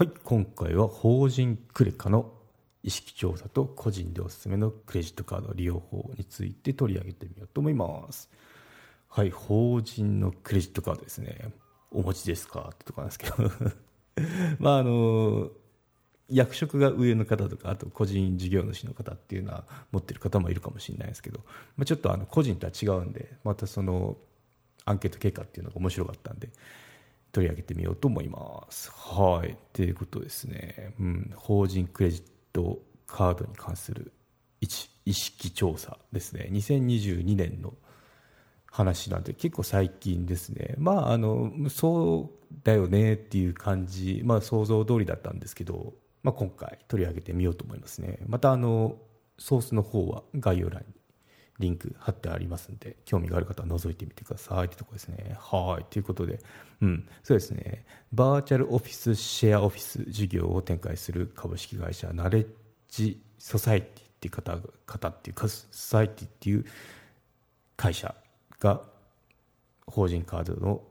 はい、今回は法人クレカの意識調査と個人でおすすめのクレジットカード利用法について取り上げてみようと思います。はい、法人のクレジットカードですね。お持ちですか？ってとこなんですけど。まあ、あの、役職が上の方とか、あと個人事業主の方っていうのは持ってる方もいるかもしれないですけど、まあ、ちょっとあの個人とは違うんで、またそのアンケート結果っていうのが面白かったんで、取り上げてみようと思います。はい。ということですね。うん。法人クレジットカードに関する意識調査ですね。2022年の話なんで結構最近ですね。まあ、あの、そうだよねっていう感じ、まあ想像通りだったんですけど、まあ今回取り上げてみようと思いますね。またあの、ソースの方は概要欄にリンク貼ってありますんで、興味がある方は覗いてみてくださいってとこですね。はい。ということで、うん、そうですね。バーチャルオフィスシェアオフィス事業を展開する株式会社ナレッジソサイティっていう方っていうか、ソサイティっていう会社が法人カードの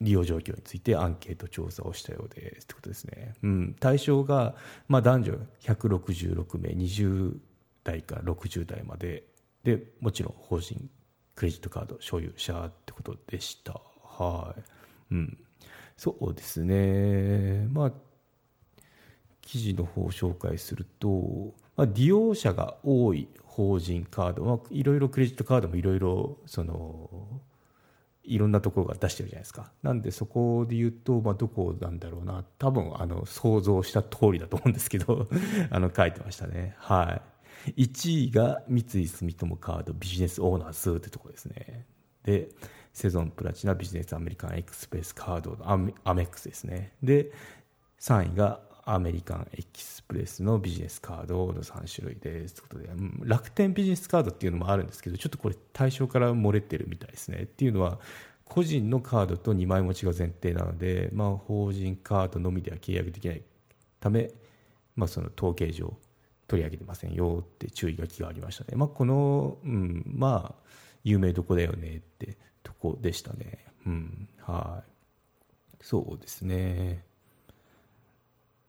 利用状況についてアンケート調査をしたようですってことですね。うん、対象が、まあ、男女166名、20代から60代まででもちろん法人クレジットカード所有者ってことでしたはいうんそうですねまあ記事の方を紹介すると、まあ、利用者が多い法人カード、まあ、いろいろクレジットカードもいろいろそのいろんなところが出してるじゃないですか。なんでそこで言うと、まあ、どこなんだろうな。多分、あの、想像した通りだと思うんですけど、あの、書いてましたね。はい。1位が三井住友カードビジネスオーナーズってとこですね。で、セゾンプラチナビジネスアメリカンエクスプレスカードのアメアメックスですね。で、3位がアメリカンエキスプレスのビジネスカードの3種類です。ということで、楽天ビジネスカードっていうのもあるんですけど、ちょっとこれ対象から漏れてるみたいですね。っていうのは、個人のカードと2枚持ちが前提なので、まあ、法人カードのみでは契約できないため、まあ、その統計上、取り上げてませんよって注意書きがありましたね。まあ、この、うん、まあ、有名どこだよねってとこでしたね。うん、はい。そうですね。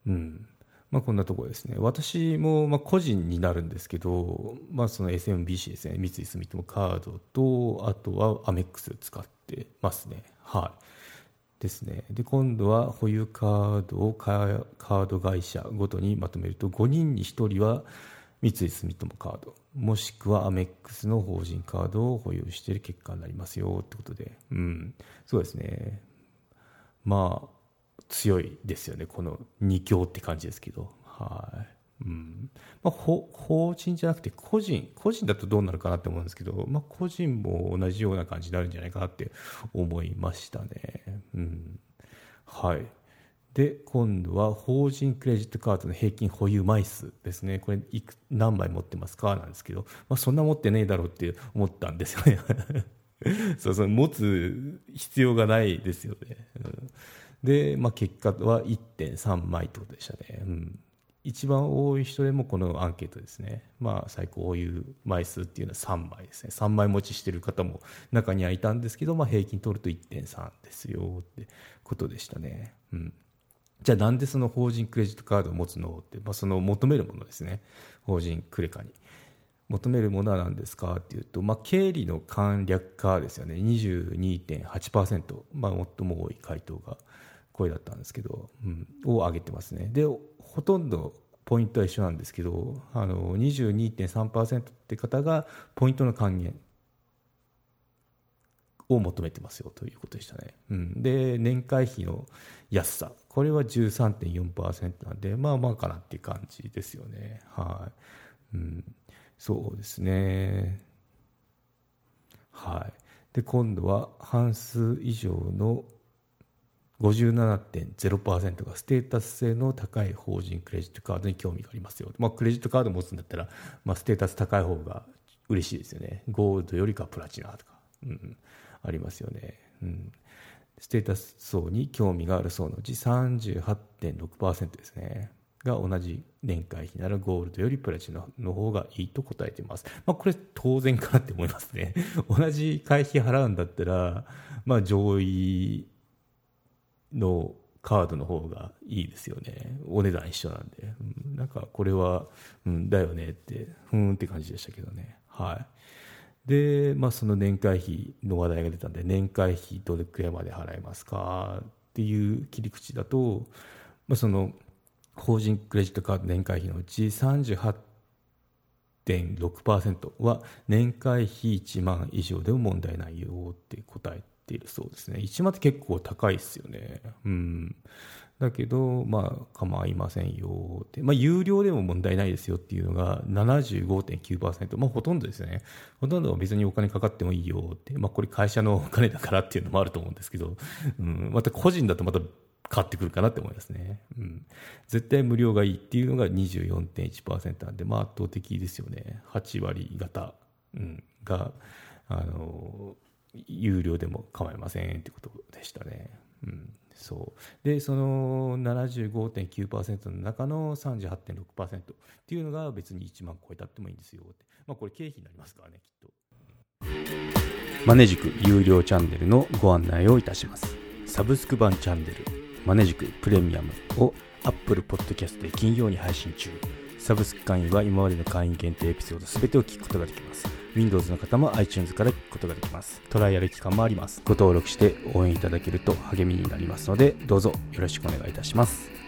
うん。まあ、こんなところですね。私も、まあ、個人になるんですけど、まあ、その SMBC ですね。三井住友カードと、あとはアメックス使ってますね。はい。ですね。で、今度は保有カードをカード会社ごとにまとめると、5人に1人は三井住友カード、もしくはアメックスの法人カードを保有している結果になりますよってことで、うん。そうですね。まあ、強いですよね。この2強って感じですけど。はい。うんまあ、法法人じゃなくて個人、個人だとどうなるかなって思うんですけど、まあ、個人も同じような感じになるんじゃないかなって思いましたね。うん、はい。で、今度は法人クレジットカードの平均保有枚数ですね。これいく、何枚持ってますか？なんですけど、まあ、そんな持ってねえだろうって思ったんですよね。そうそう、持つ必要がないですよね。うんで、まあ、結果は1.3枚ということでしたね。うん一番多い人でもこのアンケートですね、まあ、最高保有枚数っていうのは3枚ですね、3枚持ちしてる方も中にはいたんですけど、まあ、平均取ると1.3ですよってことでしたね。うん、じゃあなんでその法人クレジットカードを持つのって、まあ、その求めるものですね、法人クレカに。求めるものは何ですかっていうと、まあ、経理の簡略化ですよね、22.8%、まあ、最も多い回答がこれだったんですけど、うん、を上げてますね。で、ほとんどポイントは一緒なんですけど、あの22.3%って方がポイントの還元を求めてますよということでしたね。うん、で、年会費の安さ、これは13.4%なんで、まあまあかなっていう感じですよね。はい。うん、そうですね。はい。で、今度は半数以上の57.0%がステータス性の高い法人クレジットカードに興味がありますよ。まあ、クレジットカード持つんだったら、まあ、ステータス高い方が嬉しいですよね。ゴールドよりかプラチナとか、うん、ありますよね。うん。ステータス層に興味がある層のうち38.6%ですね。が同じ年会費ならゴールドよりプラチナの方がいいと答えています。まあこれ当然かなって思いますね。同じ会費払うんだったら、まあ上位のカードの方がいいですよね。お値段一緒なんで、うん、なんかこれは、うん、だよねってふーんって感じでしたけどね。はい。で、まあ、その年会費の話題が出たんで年会費どれくらいまで払いますか？っていう切り口だと、まあ、その法人クレジットカード年会費のうち38.6%は年会費1万以上でも問題ないよって答えているそうですね。1万って結構高いですよね。うん。だけど、まあ、構いませんよって、まあ、有料でも問題ないですよっていうのが75.9%、まあ、ほとんどですね、ほとんど別にお金かかってもいいよって、まあ、これ会社のお金だからっていうのもあると思うんですけど、うん、また個人だとまた変ってくるかなって思いますね。うん。絶対無料がいいっていうのが24.1%なんで、まあ圧倒的ですよね。8割方、うん、が、あの、有料でも構いませんってことでしたね。うん。そう。でその75.9%の中の38.6%っていうのが別に1万超えたってもいいんですよって、まあ、これ経費になりますからねきっと。マネジク有料チャンネルのご案内をいたします。サブスク版チャンネルマネジクプレミアムを Apple Podcast で金曜に配信中。サブスク会員は今までの会員限定エピソード全てを聞くことができます。Windows の方も iTunes から聞くことができます。トライアル期間もあります。ご登録して応援いただけると励みになりますので、どうぞよろしくお願いいたします。